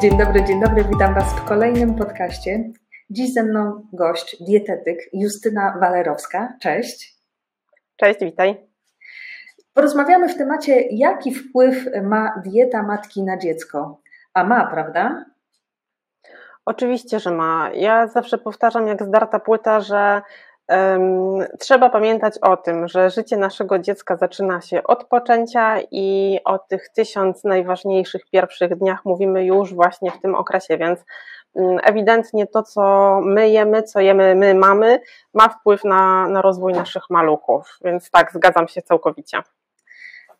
Dzień dobry, dzień dobry, witam Was w kolejnym podcaście. Dziś ze mną gość, dietetyk Justyna Walerowska. Cześć. Cześć, witaj. Porozmawiamy w temacie, jaki wpływ ma dieta matki na dziecko. A ma, prawda? Oczywiście, że ma. Ja zawsze powtarzam, jak zdarta płyta, że Trzeba pamiętać o tym, że życie naszego dziecka zaczyna się od poczęcia i o tych tysiąc najważniejszych pierwszych dniach mówimy już właśnie w tym okresie, więc mm, ewidentnie to, co my jemy, co jemy my mamy, ma wpływ na, na rozwój naszych maluchów, więc tak, zgadzam się całkowicie.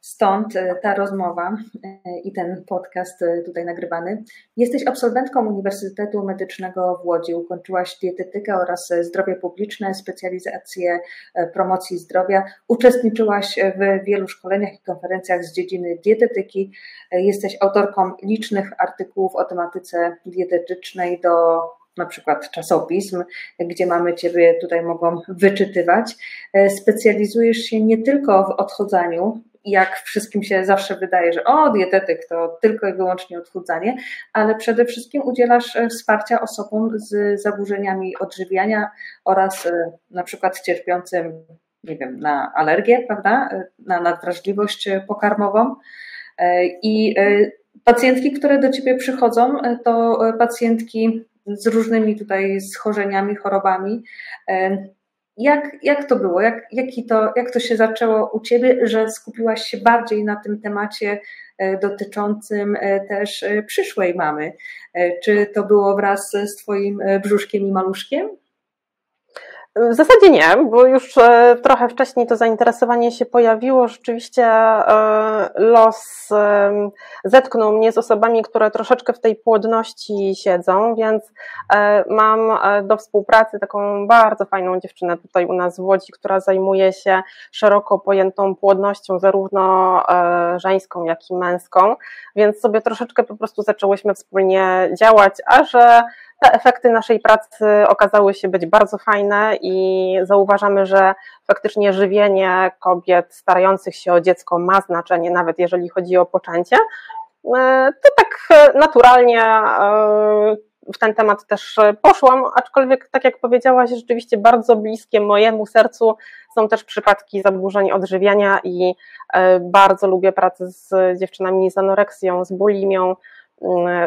Stąd e, ta rozmowa e, i ten podcast e, tutaj nagrywany. Jesteś absolwentką Uniwersytetu Medycznego w Łodzi. Ukończyłaś dietetykę oraz zdrowie publiczne, specjalizację promocji zdrowia. Uczestniczyłaś w wielu szkoleniach i konferencjach z dziedziny dietetyki. Jesteś autorką licznych artykułów o tematyce dietetycznej do na przykład czasopism, gdzie mamy Ciebie tutaj mogą wyczytywać. Specjalizujesz się nie tylko w odchodzaniu, jak wszystkim się zawsze wydaje, że o, dietetyk to tylko i wyłącznie odchudzanie, ale przede wszystkim udzielasz e, wsparcia osobom z zaburzeniami odżywiania oraz e, na przykład cierpiącym, nie wiem, na alergię, prawda, e, na nadwrażliwość pokarmową. I pacjentki, które do ciebie przychodzą, to pacjentki z różnymi tutaj schorzeniami, chorobami, jak, jak to było? Jak, jaki to, jak to się zaczęło u Ciebie, że skupiłaś się bardziej na tym temacie e, dotyczącym e, też e, przyszłej mamy? Czy to było wraz z Twoim brzuszkiem i maluszkiem? W zasadzie nie, bo już e, trochę wcześniej to zainteresowanie się pojawiło. Rzeczywiście e, los zetknął mnie z osobami, które troszeczkę w tej płodności siedzą, więc e, mam do współpracy taką bardzo fajną dziewczynę tutaj u nas w Łodzi, która zajmuje się szeroko pojętą płodnością, zarówno żeńską, jak i męską, więc sobie troszeczkę po prostu zaczęłyśmy wspólnie działać, a że te efekty naszej pracy okazały się być bardzo fajne i zauważamy, że faktycznie żywienie kobiet starających się o dziecko ma znaczenie, nawet jeżeli chodzi o poczęcie. E, to tak naturalnie e, w ten temat też poszłam, aczkolwiek, tak jak powiedziałaś, rzeczywiście bardzo bliskie mojemu sercu są też przypadki zaburzeń odżywiania i e, bardzo lubię pracę z dziewczynami z anoreksją, z bulimią,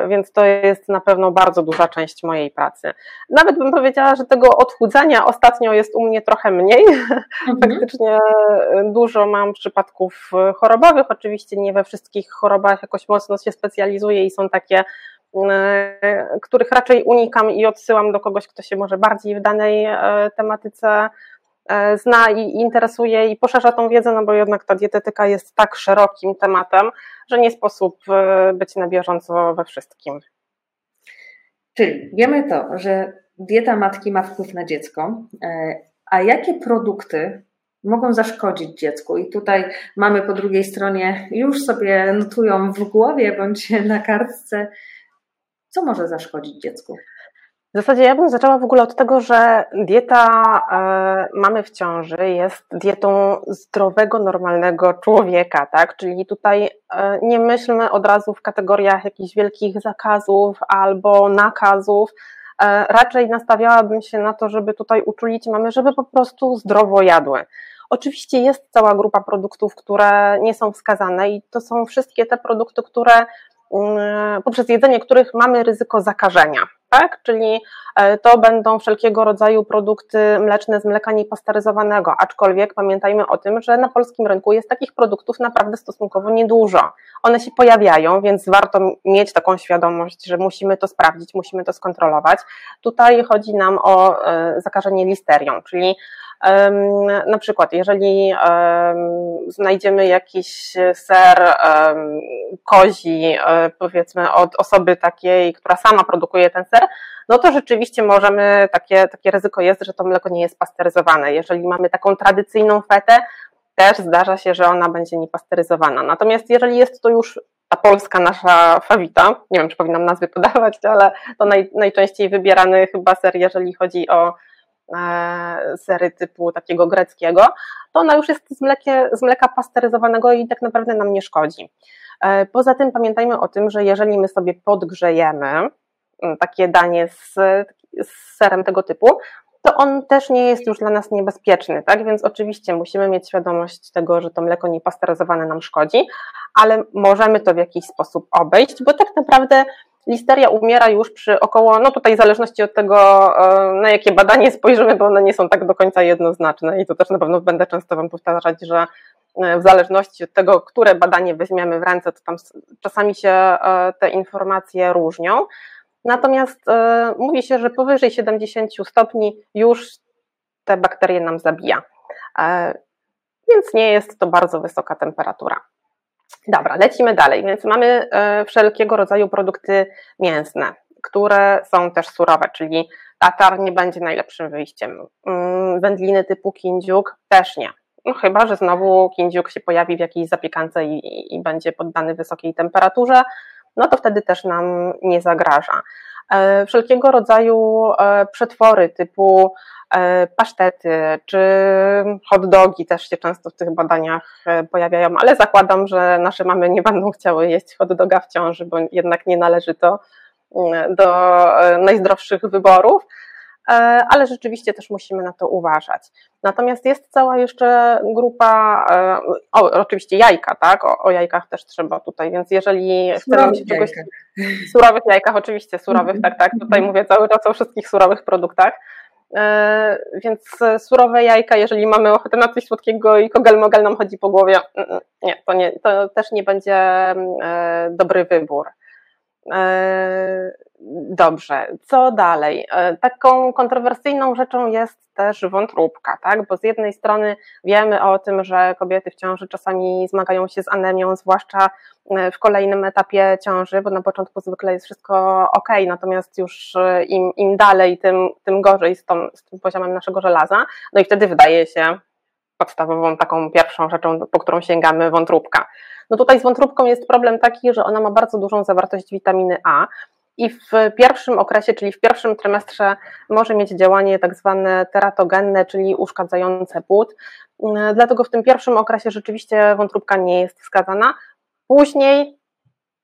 więc to jest na pewno bardzo duża część mojej pracy. Nawet bym powiedziała, że tego odchudzania ostatnio jest u mnie trochę mniej. Mhm. Faktycznie y, dużo mam przypadków y, chorobowych, oczywiście nie we wszystkich chorobach jakoś mocno się specjalizuję i są takie y, których raczej unikam i odsyłam do kogoś, kto się może bardziej w danej tematyce E, zna i interesuje i poszerza tą wiedzę, no bo jednak ta dietetyka jest tak szerokim tematem, że nie sposób e, być na bieżąco we wszystkim. Czyli wiemy to, że dieta matki ma wpływ na dziecko, e, a jakie produkty mogą zaszkodzić dziecku? I tutaj mamy po drugiej stronie, już sobie notują w głowie bądź na kartce, co może zaszkodzić dziecku? W zasadzie ja bym zaczęła w ogóle od tego, że dieta e, mamy w ciąży jest dietą zdrowego, normalnego człowieka, tak? Czyli tutaj e, nie myślmy od razu w kategoriach jakichś wielkich zakazów albo nakazów. E, raczej nastawiałabym się na to, żeby tutaj uczulić mamy, żeby po prostu zdrowo jadły. Oczywiście jest cała grupa produktów, które nie są wskazane i to są wszystkie te produkty, które mm, poprzez jedzenie których mamy ryzyko zakażenia tak? Czyli e, to będą wszelkiego rodzaju produkty mleczne z mleka niepasteryzowanego, aczkolwiek pamiętajmy o tym, że na polskim rynku jest takich produktów naprawdę stosunkowo niedużo. One się pojawiają, więc warto mieć taką świadomość, że musimy to sprawdzić, musimy to skontrolować. Tutaj chodzi nam o e, zakażenie listerią, czyli na przykład, jeżeli znajdziemy jakiś ser kozi, e, powiedzmy, od osoby takiej, która sama produkuje ten ser, no to rzeczywiście możemy, takie, takie ryzyko jest, że to mleko nie jest pasteryzowane. Jeżeli mamy taką tradycyjną fetę, też zdarza się, że ona będzie niepasteryzowana. Natomiast jeżeli jest to już ta polska nasza fawita, nie wiem, czy powinnam nazwy podawać, ale to naj, najczęściej wybierany chyba ser, jeżeli chodzi o sery typu takiego greckiego, to ona już jest z, mlekie, z mleka pasteryzowanego i tak naprawdę nam nie szkodzi. Poza tym pamiętajmy o tym, że jeżeli my sobie podgrzejemy mm, takie danie z, z serem tego typu, to on też nie jest już dla nas niebezpieczny, tak? Więc oczywiście musimy mieć świadomość tego, że to mleko niepasteryzowane nam szkodzi, ale możemy to w jakiś sposób obejść, bo tak naprawdę listeria umiera już przy około, no tutaj w zależności od tego, e, na jakie badanie spojrzymy, bo one nie są tak do końca jednoznaczne i to też na pewno będę często Wam powtarzać, że e, w zależności od tego, które badanie weźmiemy w ręce, to tam czasami się e, te informacje różnią. Natomiast mówi się, że powyżej 70 stopni już te bakterie nam zabija. Więc nie jest to bardzo wysoka temperatura. Dobra, lecimy dalej. Więc mamy e, wszelkiego rodzaju produkty mięsne, które są też surowe, czyli tatar nie będzie najlepszym wyjściem. Mm, wędliny typu kindziuk też nie. No chyba, że znowu kindziuk się pojawi w jakiejś zapiekance i, i będzie poddany wysokiej temperaturze, no to wtedy też nam nie zagraża. E, wszelkiego rodzaju e, przetwory typu e, pasztety czy hot dogi też się często w tych badaniach pojawiają, ale zakładam, że nasze mamy nie będą chciały jeść hot doga w ciąży, bo jednak nie należy to mm, do najzdrowszych wyborów. E, ale rzeczywiście też musimy na to uważać. Natomiast jest cała jeszcze grupa, e, o, oczywiście jajka, tak? O, o jajkach też trzeba tutaj, więc jeżeli chcemy się czegoś. Surowych jajkach, oczywiście, surowych, tak, tak. Tutaj mhm. mówię cały czas o wszystkich surowych produktach. E, więc surowe jajka, jeżeli mamy ochotę na coś słodkiego i kogel-mogel nam chodzi po głowie, mm, mm, nie, to, nie, to też nie będzie dobry wybór. Dobrze, co dalej? E, taką kontrowersyjną rzeczą jest też wątróbka, tak? Bo z jednej strony wiemy o tym, że kobiety w ciąży czasami zmagają się z anemią, zwłaszcza e, w kolejnym etapie ciąży, bo na początku zwykle jest wszystko ok, natomiast już e, im, im dalej, tym, tym gorzej z, tą, z tym poziomem naszego żelaza. No i wtedy wydaje się podstawową taką pierwszą rzeczą, po którą sięgamy wątróbka. No tutaj z wątróbką jest problem taki, że ona ma bardzo dużą zawartość witaminy A, i w pierwszym okresie, czyli w pierwszym trymestrze może mieć działanie tak zwane teratogenne, czyli uszkadzające płód. Dlatego w tym pierwszym okresie rzeczywiście wątróbka nie jest wskazana. Później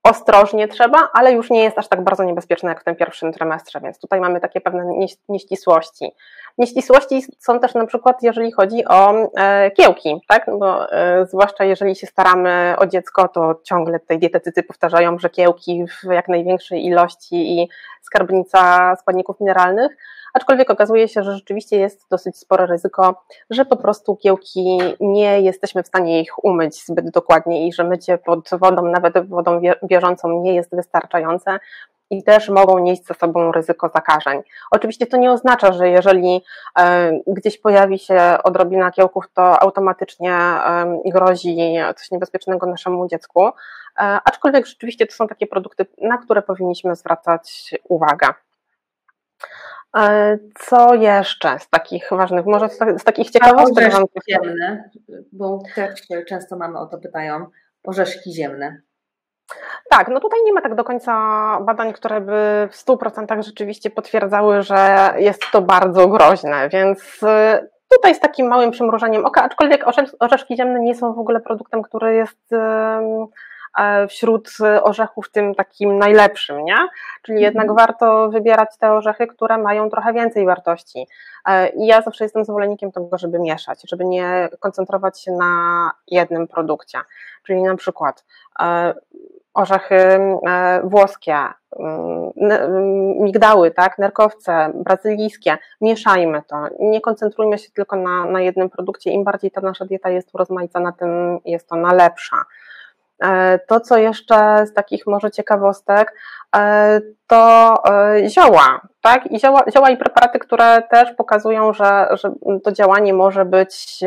ostrożnie trzeba, ale już nie jest aż tak bardzo niebezpieczne jak w tym pierwszym trymestrze, więc tutaj mamy takie pewne nieścisłości. Nieścisłości są też na przykład, jeżeli chodzi o e, kiełki, tak? Bo e, zwłaszcza jeżeli się staramy o dziecko, to ciągle tutaj dietetycy powtarzają, że kiełki w jak największej ilości i skarbnica składników mineralnych, aczkolwiek okazuje się, że rzeczywiście jest dosyć spore ryzyko, że po prostu kiełki nie jesteśmy w stanie ich umyć zbyt dokładnie i że mycie pod wodą, nawet wodą bieżącą nie jest wystarczające i też mogą nieść ze sobą ryzyko zakażeń. Oczywiście to nie oznacza, że jeżeli e, gdzieś pojawi się odrobina kiełków, to automatycznie grozi coś niebezpiecznego naszemu dziecku, e, aczkolwiek rzeczywiście to są takie produkty, na które powinniśmy zwracać uwagę. Co jeszcze z takich ważnych, może z, takich ciekawostek? Orzeszki ziemne, bo też często mamy o to pytają, orzeszki ziemne. Tak, no tutaj nie ma tak do końca badań, które by w 100% rzeczywiście potwierdzały, że jest to bardzo groźne, więc y, tutaj z takim małym przymrużeniem oka, aczkolwiek orzeszki ziemne nie są w ogóle produktem, który jest e, wśród orzechów tym takim najlepszym, nie? Czyli mhm. jednak warto wybierać te orzechy, które mają trochę więcej wartości. E, I ja zawsze jestem zwolennikiem tego, żeby mieszać, żeby nie koncentrować się na jednym produkcie. Czyli na przykład e, orzechy e, włoskie, migdały, tak, nerkowce, brazylijskie, mieszajmy to, nie koncentrujmy się tylko na, na jednym produkcie, im bardziej ta nasza dieta jest urozmaicona, tym jest ona lepsza. E, to, co jeszcze z takich może ciekawostek, e, to zioła, tak? I zioła, zioła i preparaty, które też pokazują, że, że to działanie może być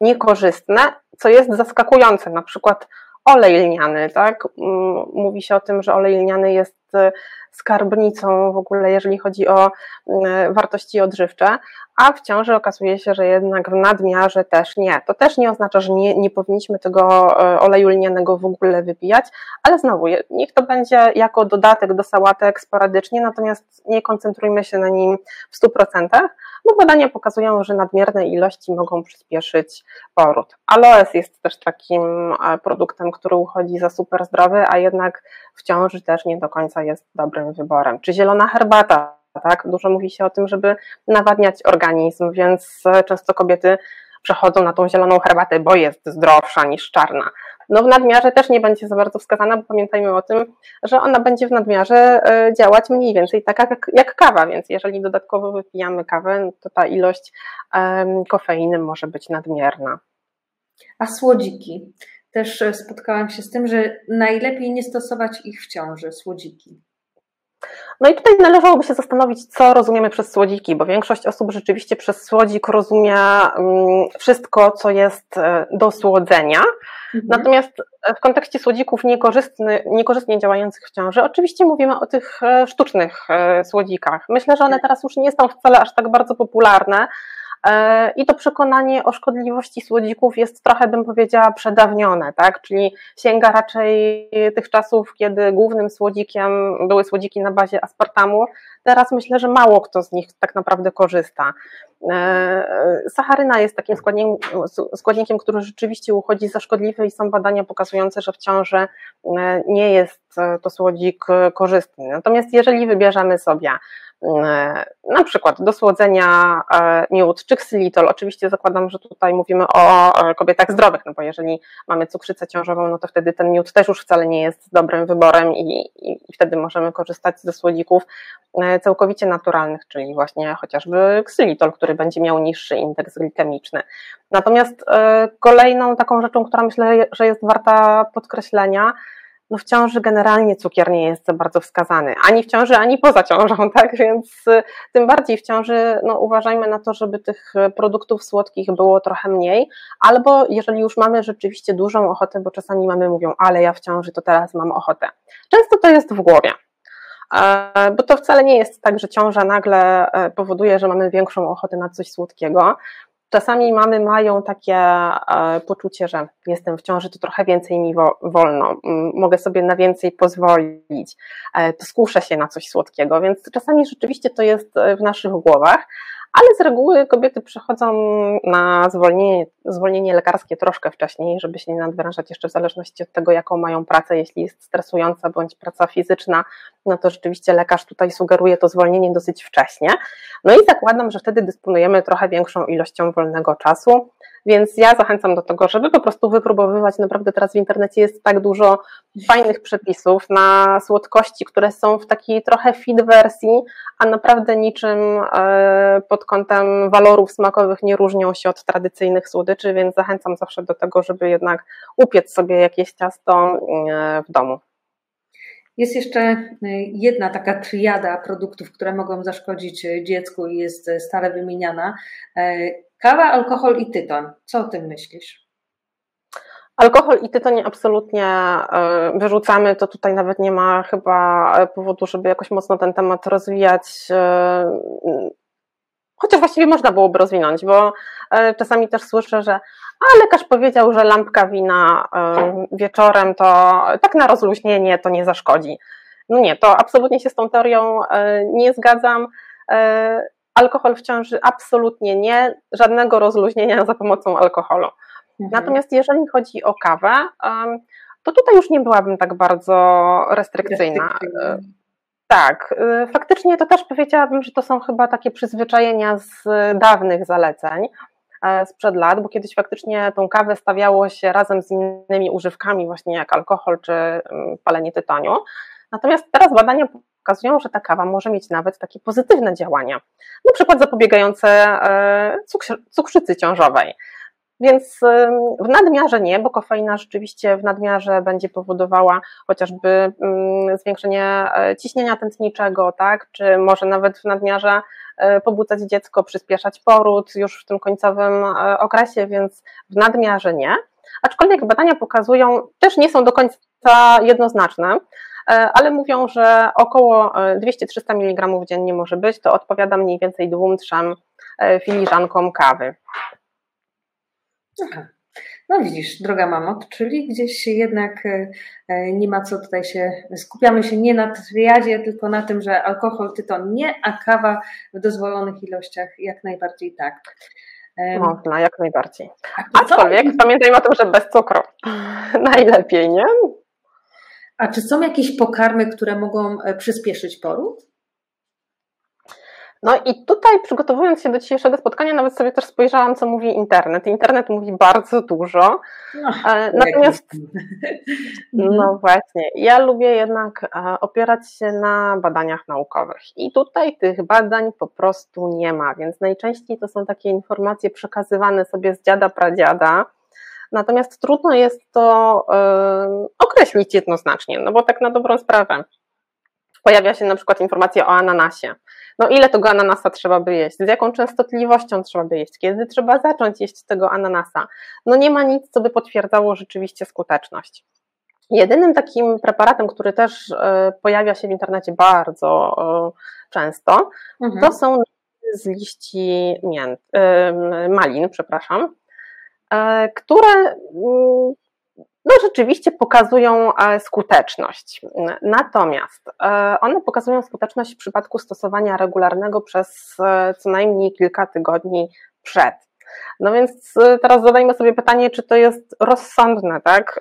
niekorzystne, co jest zaskakujące. Na przykład olej lniany, tak? Mówi się o tym, że olej lniany jest skarbnicą w ogóle, jeżeli chodzi o wartości odżywcze, a w ciąży okazuje się, że jednak w nadmiarze też nie. To też nie oznacza, że nie, nie powinniśmy tego oleju lnianego w ogóle wypijać, ale znowu, niech to będzie jako dodatek do sałatek sporadycznie, natomiast nie koncentrujmy się na nim w 100%, bo badania pokazują, że nadmierne ilości mogą przyspieszyć poród. Aloes jest też takim e, produktem, który uchodzi za super zdrowy, a jednak w ciąży też nie do końca jest dobrym wyborem. Czy zielona herbata, tak? Dużo mówi się o tym, żeby nawadniać organizm, więc e, często kobiety przechodzą na tą zieloną herbatę, bo jest zdrowsza niż czarna. No w nadmiarze też nie będzie za bardzo wskazana, bo pamiętajmy o tym, że ona będzie w nadmiarze e, działać mniej więcej tak jak, jak kawa, więc jeżeli dodatkowo wypijamy kawę, to ta ilość um, kofeiny może być nadmierna. A słodziki? Też e, spotkałam się z tym, że najlepiej nie stosować ich w ciąży, słodziki. No i tutaj należałoby się zastanowić, co rozumiemy przez słodziki, bo większość osób rzeczywiście przez słodzik rozumie mm, wszystko, co jest e, do słodzenia. Mhm. Natomiast w kontekście słodzików niekorzystnie działających w ciąży, oczywiście mówimy o tych e, sztucznych e, słodzikach. Myślę, że one tak. teraz już nie są wcale aż tak bardzo popularne. E, I to przekonanie o szkodliwości słodzików jest trochę, bym powiedziała, przedawnione, tak? Czyli sięga raczej tych czasów, kiedy głównym słodzikiem były słodziki na bazie aspartamu. Teraz myślę, że mało kto z nich tak naprawdę korzysta. E, sacharyna jest takim składnikiem, składnikiem, który rzeczywiście uchodzi za szkodliwy i są badania pokazujące, że w ciąży e, nie jest to słodzik korzystny. Natomiast jeżeli wybierzemy sobie na przykład do słodzenia e, miód czy ksylitol. Oczywiście zakładam, że tutaj mówimy o kobietach zdrowych, no bo jeżeli mamy cukrzycę ciążową, no to wtedy ten miód też już wcale nie jest dobrym wyborem i, i, wtedy możemy korzystać ze słodzików e, całkowicie naturalnych, czyli właśnie chociażby ksylitol, który będzie miał niższy indeks glikemiczny. Natomiast e, kolejną taką rzeczą, która myślę, że jest warta podkreślenia, no w ciąży generalnie cukier nie jest za bardzo wskazany, ani w ciąży, ani poza ciążą, tak, więc y, tym bardziej w ciąży no, uważajmy na to, żeby tych produktów słodkich było trochę mniej, albo jeżeli już mamy rzeczywiście dużą ochotę, bo czasami mamy mówią, ale ja w ciąży to teraz mam ochotę. Często to jest w głowie, e, bo to wcale nie jest tak, że ciąża nagle e, powoduje, że mamy większą ochotę na coś słodkiego. Czasami mamy mają takie e, poczucie, że jestem w ciąży, to trochę więcej mi wolno, mogę sobie na więcej pozwolić, e, skuszę się na coś słodkiego, więc czasami rzeczywiście to jest w naszych głowach, ale z reguły kobiety przychodzą na zwolnienie, zwolnienie lekarskie troszkę wcześniej, żeby się nie nadwyrężać jeszcze w zależności od tego, jaką mają pracę, jeśli jest stresująca bądź praca fizyczna, no to rzeczywiście lekarz tutaj sugeruje to zwolnienie dosyć wcześnie. No i zakładam, że wtedy dysponujemy trochę większą ilością wolnego czasu. Więc ja zachęcam do tego, żeby po prostu wypróbowywać. Naprawdę teraz w internecie jest tak dużo fajnych przepisów na słodkości, które są w takiej trochę fit wersji, a naprawdę niczym e, pod kątem walorów smakowych nie różnią się od tradycyjnych słodyczy, więc zachęcam zawsze do tego, żeby jednak upiec sobie jakieś ciasto e, w domu. Jest jeszcze e, jedna taka triada produktów, które mogą zaszkodzić dziecku i jest stale wymieniana. Kawa, alkohol i tytoń. Co o tym myślisz? Alkohol i tytoń absolutnie e, wyrzucamy, to tutaj nawet nie ma chyba e, powodu, żeby jakoś mocno ten temat rozwijać. E, chociaż właściwie można byłoby rozwinąć, bo czasami też słyszę, że a lekarz powiedział, że lampka wina wieczorem to tak na rozluźnienie to nie zaszkodzi. No nie, to absolutnie się z tą teorią nie zgadzam. Alkohol w ciąży absolutnie nie, żadnego rozluźnienia za pomocą alkoholu. Mhm. Natomiast jeżeli chodzi o kawę, to tutaj już nie byłabym tak bardzo restrykcyjna. restrykcyjna. Tak, y, faktycznie to też powiedziałabym, że to są chyba takie przyzwyczajenia z dawnych zaleceń e, sprzed lat, bo kiedyś faktycznie tą kawę stawiało się razem z innymi używkami, właśnie jak alkohol czy mm, palenie tytoniu. Natomiast teraz badania pokazują, że ta kawa może mieć nawet takie pozytywne działania, na przykład zapobiegające e, cukrzycy ciążowej. Więc w nadmiarze nie, bo kofeina rzeczywiście w nadmiarze będzie powodowała chociażby mm, zwiększenie e, ciśnienia tętniczego, tak? czy może nawet w nadmiarze e, pobudzać dziecko, przyspieszać poród już w tym końcowym okresie, więc w nadmiarze nie. Aczkolwiek badania pokazują, też nie są do końca jednoznaczne, ale mówią, że około 200-300 mg dziennie może być, to odpowiada mniej więcej dwóm, trzem filiżankom kawy. Aha. No widzisz, droga mamo, czyli gdzieś jednak e, e, nie ma co tutaj się, skupiamy się nie na triadzie, tylko na tym, że alkohol, tyton nie, a kawa w dozwolonych ilościach jak najbardziej tak. Można, jak najbardziej. Aczkolwiek pamiętajmy o tym, że bez cukru. Najlepiej, nie? A czy są jakieś pokarmy, które mogą e, przyspieszyć poród? No i tutaj przygotowując się do dzisiejszego spotkania, nawet sobie też spojrzałam, co mówi internet. Internet mówi bardzo dużo. No, e, Natomiast, no właśnie, ja lubię jednak e, opierać się na badaniach naukowych. I tutaj tych badań po prostu nie ma, więc najczęściej to są takie informacje przekazywane sobie z dziada, pradziada. Natomiast trudno jest to określić jednoznacznie, no bo tak na dobrą sprawę. Pojawia się na przykład informacja o ananasie no ile tego ananasa trzeba by jeść, z jaką częstotliwością trzeba by jeść, kiedy trzeba zacząć jeść tego ananasa. No nie ma nic, co by potwierdzało rzeczywiście skuteczność. Jedynym takim preparatem, który też e, pojawia się w internecie bardzo e, często, mhm. to są z liści mięt, malin, przepraszam, które mm, no rzeczywiście pokazują e, skuteczność. Natomiast e, one pokazują skuteczność w przypadku stosowania regularnego przez e, co najmniej kilka tygodni przed. No więc teraz zadajmy sobie pytanie, czy to jest rozsądne, tak?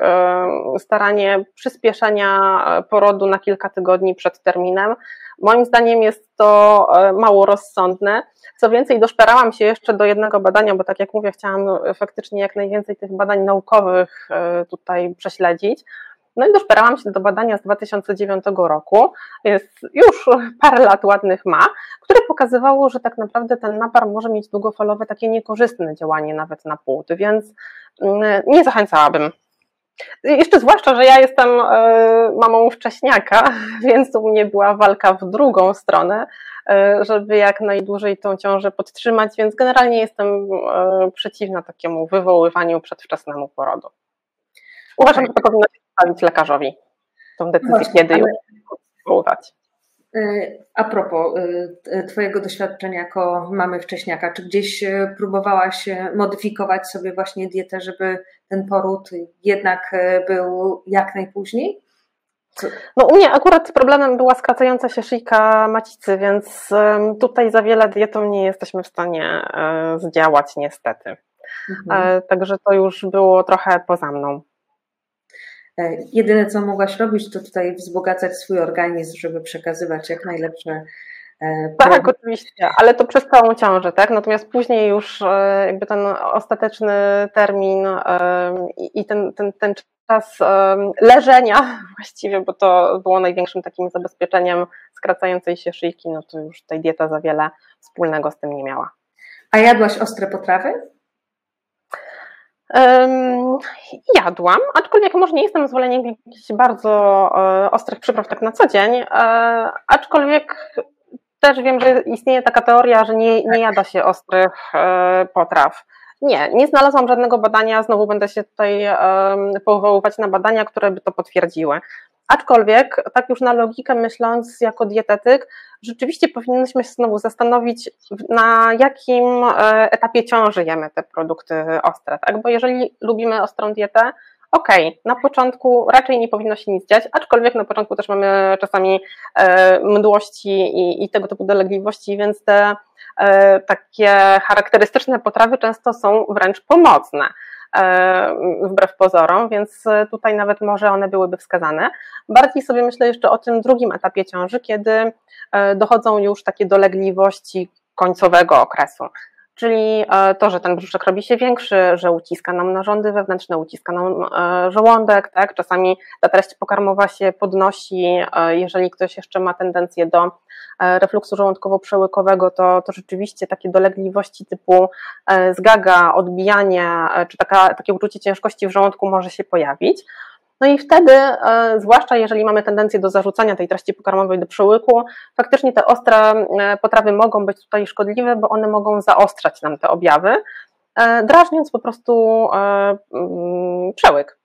Staranie przyspieszenia porodu na kilka tygodni przed terminem. Moim zdaniem jest to mało rozsądne. Co więcej, doszperałam się jeszcze do jednego badania, bo tak jak mówię, chciałam faktycznie jak najwięcej tych badań naukowych tutaj prześledzić. No i doszperałam się do badania z 2009 roku, więc już parę lat ładnych ma, które pokazywało, że tak naprawdę ten napar może mieć długofalowe takie niekorzystne działanie nawet na płód, więc mm, nie zachęcałabym. Jeszcze zwłaszcza, że ja jestem e, mamą wcześniaka, więc u mnie była walka w drugą stronę, e, żeby jak najdłużej tą ciążę podtrzymać, więc generalnie jestem e, przeciwna takiemu wywoływaniu przedwczesnemu porodu. Uważam, że to powinno się zostawić lekarzowi, tą decyzję, Właśnie, kiedy ale... ją wywoływać. A propos Twojego doświadczenia jako mamy wcześniaka, czy gdzieś próbowałaś modyfikować sobie właśnie dietę, żeby ten poród jednak był jak najpóźniej? No u mnie akurat problemem była skracająca się szyjka macicy, więc tutaj za wiele dietą nie jesteśmy w stanie e, zdziałać niestety. Mhm. E, także to już było trochę poza mną. E, jedyne, co mogłaś robić, to tutaj wzbogacać swój organizm, żeby przekazywać jak najlepsze. E, tak, oczywiście, ale to przez całą ciążę, tak? Natomiast później już e, jakby ten ostateczny termin i ten, ten, ten czas leżenia właściwie, bo to było największym takim zabezpieczeniem skracającej się szyjki, no to już tej dieta za wiele wspólnego z tym nie miała. A jadłaś ostre potrawy? Jadłam, aczkolwiek może nie jestem zwolennikiem jakichś bardzo e, ostrych przypraw tak na co dzień, e, aczkolwiek też wiem, że istnieje taka teoria, że nie, nie jada się ostrych e, potraw. Nie, nie znalazłam żadnego badania, znowu będę się tutaj powoływać na badania, które by to potwierdziły. Aczkolwiek, tak już na logikę myśląc, jako dietetyk, rzeczywiście powinniśmy się znowu zastanowić, na jakim e, etapie ciąży jemy te produkty ostre, tak? Bo jeżeli lubimy ostrą dietę, okej, okay, na początku raczej nie powinno się nic dziać, aczkolwiek na początku też mamy czasami e, mdłości i, i tego typu dolegliwości, więc te e, takie charakterystyczne potrawy często są wręcz pomocne. E, wbrew pozorom, więc tutaj nawet może one byłyby wskazane. Bardziej sobie myślę jeszcze o tym drugim etapie ciąży, kiedy dochodzą już takie dolegliwości końcowego okresu. Czyli e, to, że ten brzuszek robi się większy, że uciska nam narządy wewnętrzne, uciska nam żołądek, tak? Czasami ta treść pokarmowa się podnosi, jeżeli ktoś jeszcze ma tendencję do E, refluksu żołądkowo-przełykowego, to, to rzeczywiście takie dolegliwości typu e, zgaga, odbijanie, e, czy taka, takie uczucie ciężkości w żołądku może się pojawić. No i wtedy, zwłaszcza jeżeli mamy tendencję do zarzucania tej treści pokarmowej do przełyku, faktycznie te ostre potrawy mogą być tutaj szkodliwe, bo one mogą zaostrzać nam te objawy, drażniąc po prostu mm, przełyk.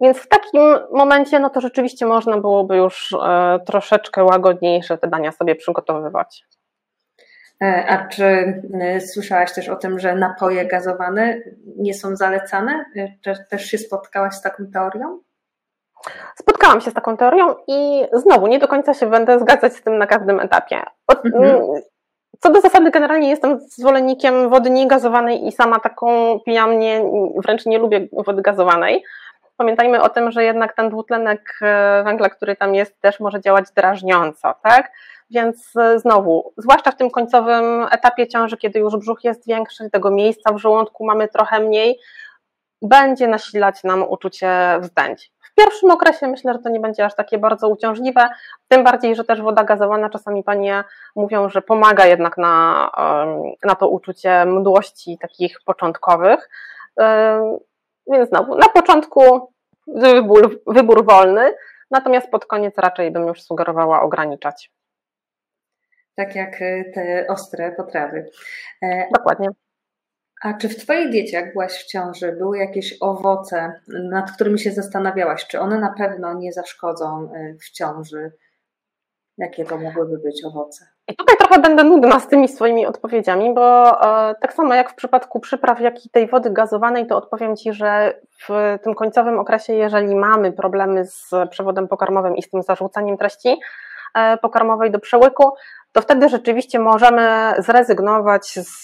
Więc w takim momencie, no to rzeczywiście można byłoby już e, troszeczkę łagodniejsze te dania sobie przygotowywać. E, a czy e, słyszałaś też o tym, że napoje gazowane nie są zalecane? Czy też się spotkałaś z taką teorią? Spotkałam się z taką teorią i znowu nie do końca się będę zgadzać z tym na każdym etapie. Od, mhm. Mm, co do zasady, generalnie jestem zwolennikiem wody niegazowanej i sama taką pijam, nie, wręcz nie lubię wody gazowanej. Pamiętajmy o tym, że jednak ten dwutlenek e, węgla, który tam jest, też może działać drażniąco, tak? Więc e, znowu, zwłaszcza w tym końcowym etapie ciąży, kiedy już brzuch jest większy, tego miejsca w żołądku mamy trochę mniej, będzie nasilać nam uczucie wzdęć. W pierwszym okresie myślę, że to nie będzie aż takie bardzo uciążliwe, tym bardziej, że też woda gazowana, czasami panie mówią, że pomaga jednak na, na to uczucie mdłości takich początkowych. Więc znowu, na początku wybór, wybór wolny, natomiast pod koniec raczej bym już sugerowała ograniczać. Tak jak te ostre potrawy. E, Dokładnie. A czy w Twojej diecie, jak byłaś w ciąży, były jakieś owoce, nad którymi się zastanawiałaś? Czy one na pewno nie zaszkodzą y, w ciąży? Jakie to mogłyby być owoce? I tutaj trochę będę nudna z tymi swoimi odpowiedziami, bo e, tak samo jak w przypadku przypraw, jak i tej wody gazowanej, to odpowiem Ci, że w tym końcowym okresie, jeżeli mamy problemy z przewodem pokarmowym i z tym zarzucaniem treści e, pokarmowej do przełyku, to wtedy rzeczywiście możemy zrezygnować z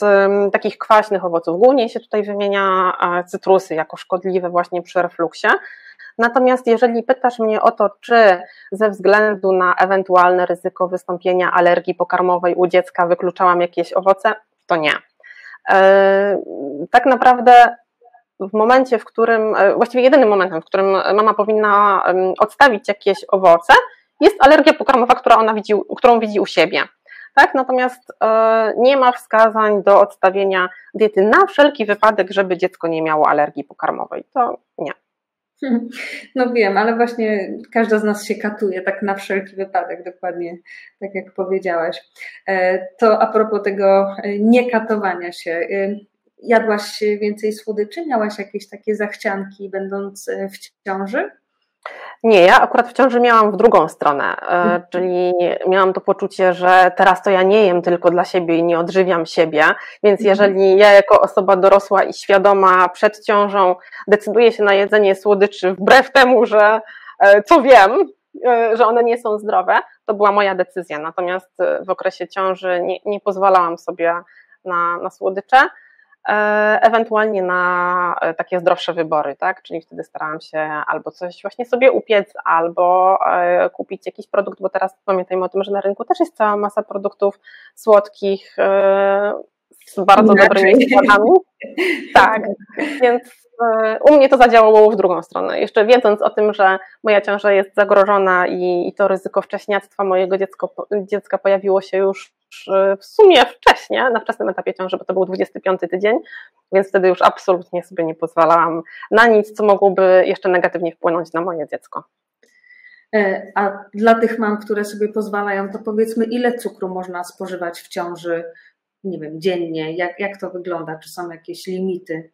takich kwaśnych owoców. Głównie się tutaj wymienia cytrusy jako szkodliwe właśnie przy refluksie. Natomiast jeżeli pytasz mnie o to, czy ze względu na ewentualne ryzyko wystąpienia alergii pokarmowej u dziecka wykluczałam jakieś owoce, to nie. E, tak naprawdę w momencie, w którym, e, właściwie jedynym momentem, w którym mama powinna odstawić jakieś owoce, jest alergia pokarmowa, która ona widzi, którą widzi u siebie tak? Natomiast e, nie ma wskazań do odstawienia diety na wszelki wypadek, żeby dziecko nie miało alergii pokarmowej. To nie. No wiem, ale właśnie każda z nas się katuje tak na wszelki wypadek, dokładnie tak jak powiedziałaś. E, to a propos tego e, niekatowania się. Jadłaś więcej słodyczy? Miałaś jakieś takie zachcianki, będąc w ciąży? Nie, ja akurat w ciąży miałam w drugą stronę, e, mhm. czyli miałam to poczucie, że teraz to ja nie jem tylko dla siebie i nie odżywiam siebie, więc mhm. jeżeli ja jako osoba dorosła i świadoma przed ciążą decyduję się na jedzenie słodyczy wbrew temu, że e, co wiem, e, że one nie są zdrowe, to była moja decyzja. Natomiast w okresie ciąży nie, nie pozwalałam sobie na, na słodycze. E, ewentualnie na e, takie zdrowsze wybory, tak? Czyli wtedy starałam się albo coś właśnie sobie upiec, albo e, kupić jakiś produkt, bo teraz pamiętajmy o tym, że na rynku też jest cała masa produktów słodkich z bardzo Inaczej. dobrymi składami. Tak, więc u mnie to zadziałało w drugą stronę. Jeszcze wiedząc o tym, że moja ciąża jest zagrożona i, i to ryzyko wcześniactwa mojego dziecko, dziecka pojawiło się już w sumie wcześnie, na wczesnym etapie ciąży, bo to był 25 tydzień, więc wtedy już absolutnie sobie nie pozwalałam na nic, co mogłoby jeszcze negatywnie wpłynąć na moje dziecko. E, a dla tych mam, które sobie pozwalają, to powiedzmy, ile cukru można spożywać w ciąży, nie wiem, dziennie? Jak, jak to wygląda? Czy są jakieś limity?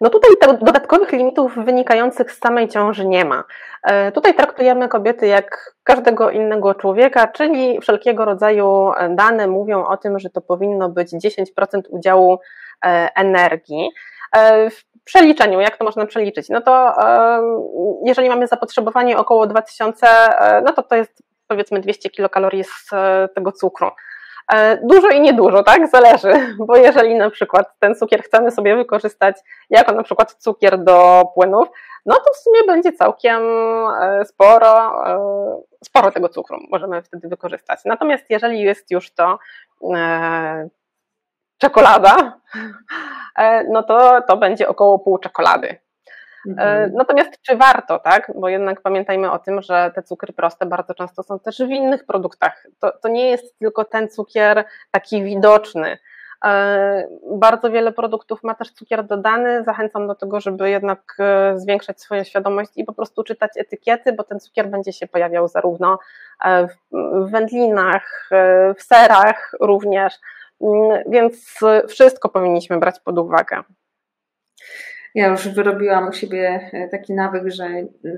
No tutaj dodatkowych limitów wynikających z samej ciąży nie ma. E, tutaj traktujemy kobiety jak każdego innego człowieka, czyli wszelkiego rodzaju dane mówią o tym, że to powinno być 10% udziału e, energii. E, w przeliczeniu, jak to można przeliczyć? No to jeżeli mamy zapotrzebowanie około 2000, no to to jest powiedzmy 200 kilokalorii z tego cukru. E, dużo i niedużo, tak? Zależy, bo jeżeli na przykład ten cukier chcemy sobie wykorzystać jako na przykład cukier do płynów, no to w sumie będzie całkiem e, sporo, e, sporo tego cukru możemy wtedy wykorzystać. Natomiast jeżeli jest już to czekolada, no to to będzie około pół czekolady. Mhm. E, natomiast czy warto, tak? Bo jednak pamiętajmy o tym, że te cukry proste bardzo często są też w innych produktach. To, to nie jest tylko ten cukier taki widoczny. E, bardzo wiele produktów ma też cukier dodany. Zachęcam do tego, żeby jednak e, zwiększać swoją świadomość i po prostu czytać etykiety, bo ten cukier będzie się pojawiał zarówno w wędlinach, w serach również, mm, więc wszystko powinniśmy brać pod uwagę. Ja już wyrobiłam u siebie e, taki nawyk, że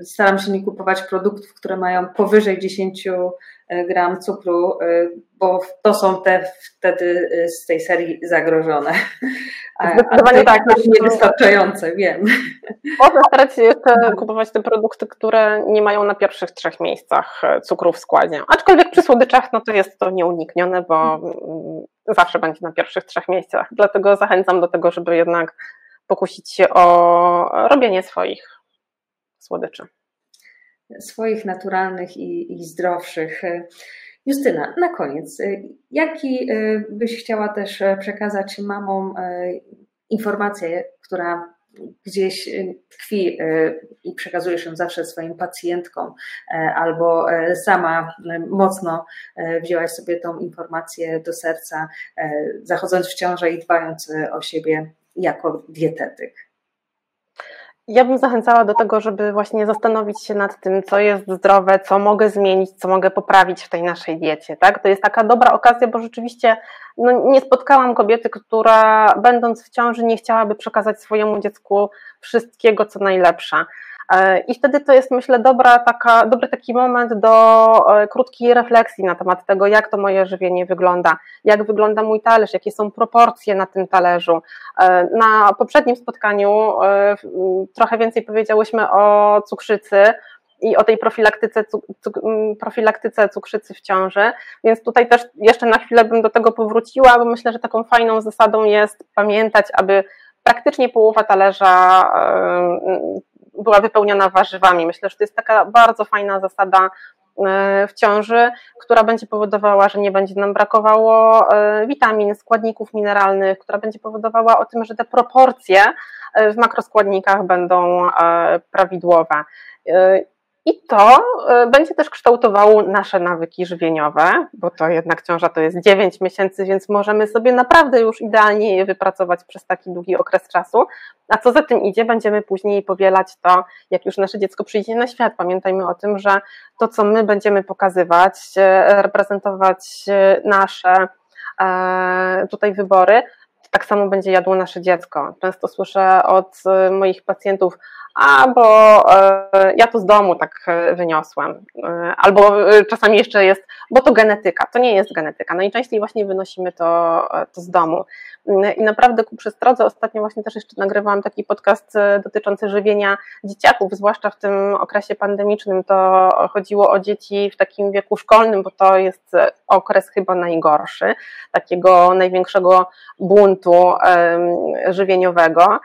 staram się nie kupować produktów, które mają powyżej 10 e, gram cukru, e, bo to są te wtedy z tej serii zagrożone. Zdecydowanie tak. To niewystarczające, wiem. Można starać się jeszcze kupować te produkty, które nie mają na pierwszych trzech miejscach cukru w składzie. Aczkolwiek przy słodyczach no to jest to nieuniknione, bo mm, zawsze będzie na pierwszych trzech miejscach. Dlatego zachęcam do tego, żeby jednak pokusić się o robienie swoich słodyczy. Swoich naturalnych i, i zdrowszych. Justyna, na koniec, jaki y, byś chciała też przekazać mamom y, informację, która gdzieś tkwi i przekazujesz ją zawsze swoim pacjentkom, albo sama mocno wzięłaś sobie tą informację do serca, zachodząc w ciążę i dbając o siebie jako dietetyk? Ja bym zachęcała do tego, żeby właśnie zastanowić się nad tym, co jest zdrowe, co mogę zmienić, co mogę poprawić w tej naszej diecie. Tak? To jest taka dobra okazja, bo rzeczywiście no, nie spotkałam kobiety, która będąc w ciąży nie chciałaby przekazać swojemu dziecku wszystkiego, co najlepsze. E, I wtedy to jest, myślę, dobra taka, dobry taki moment do e, krótkiej refleksji na temat tego, jak to moje żywienie wygląda, jak wygląda mój talerz, jakie są proporcje na tym talerzu. E, na poprzednim spotkaniu trochę więcej powiedziałyśmy o cukrzycy, i o tej profilaktyce, profilaktyce cukrzycy w ciąży, więc tutaj też jeszcze na chwilę bym do tego powróciła, bo myślę, że taką fajną zasadą jest pamiętać, aby praktycznie połowa talerza była wypełniona warzywami. Myślę, że to jest taka bardzo fajna zasada e, w ciąży, która będzie powodowała, że nie będzie nam brakowało e, witamin, składników mineralnych, która będzie powodowała o tym, że te proporcje e, w makroskładnikach będą prawidłowe. I to e, będzie też kształtowało nasze nawyki żywieniowe, bo to jednak ciąża to jest 9 miesięcy, więc możemy sobie naprawdę już idealnie je wypracować przez taki długi okres czasu. A co za tym idzie, będziemy później powielać to, jak już nasze dziecko przyjdzie na świat. Pamiętajmy o tym, że to, co my będziemy pokazywać, e, reprezentować e, nasze tutaj wybory, tak samo będzie jadło nasze dziecko. Często słyszę od moich pacjentów, a bo e, ja to z domu tak e, wyniosłem. E, albo czasami jeszcze jest, bo to genetyka. To nie jest genetyka. Najczęściej właśnie wynosimy to, to z domu. I naprawdę ku przestrodze ostatnio właśnie też jeszcze nagrywałam taki podcast dotyczący żywienia dzieciaków, zwłaszcza w tym okresie pandemicznym. To chodziło o dzieci w takim wieku szkolnym, bo to jest okres chyba najgorszy, takiego największego buntu żywieniowego.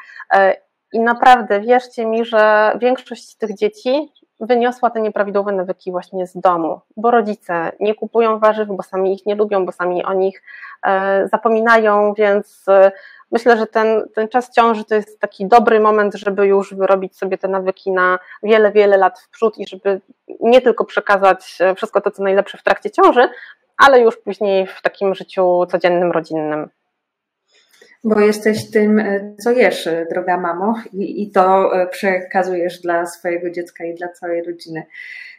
I naprawdę wierzcie mi, że większość tych dzieci wyniosła te nieprawidłowe nawyki właśnie z domu, bo rodzice nie kupują warzyw, bo sami ich nie lubią, bo sami o nich e, zapominają, więc e, myślę, że ten, ten czas ciąży to jest taki dobry moment, żeby już wyrobić sobie te nawyki na wiele, wiele lat w przód i żeby nie tylko przekazać e, wszystko to, co najlepsze w trakcie ciąży, ale już później w takim życiu codziennym, rodzinnym bo jesteś tym, e, co jesz, e, droga mamo, i, i to e, przekazujesz dla swojego dziecka i dla całej rodziny.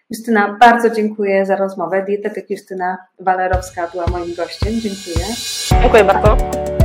Justyna, bardzo dziękuję za rozmowę. Dietetyk Justyna Walerowska była moim gościem. Dziękuję. Dziękuję bardzo.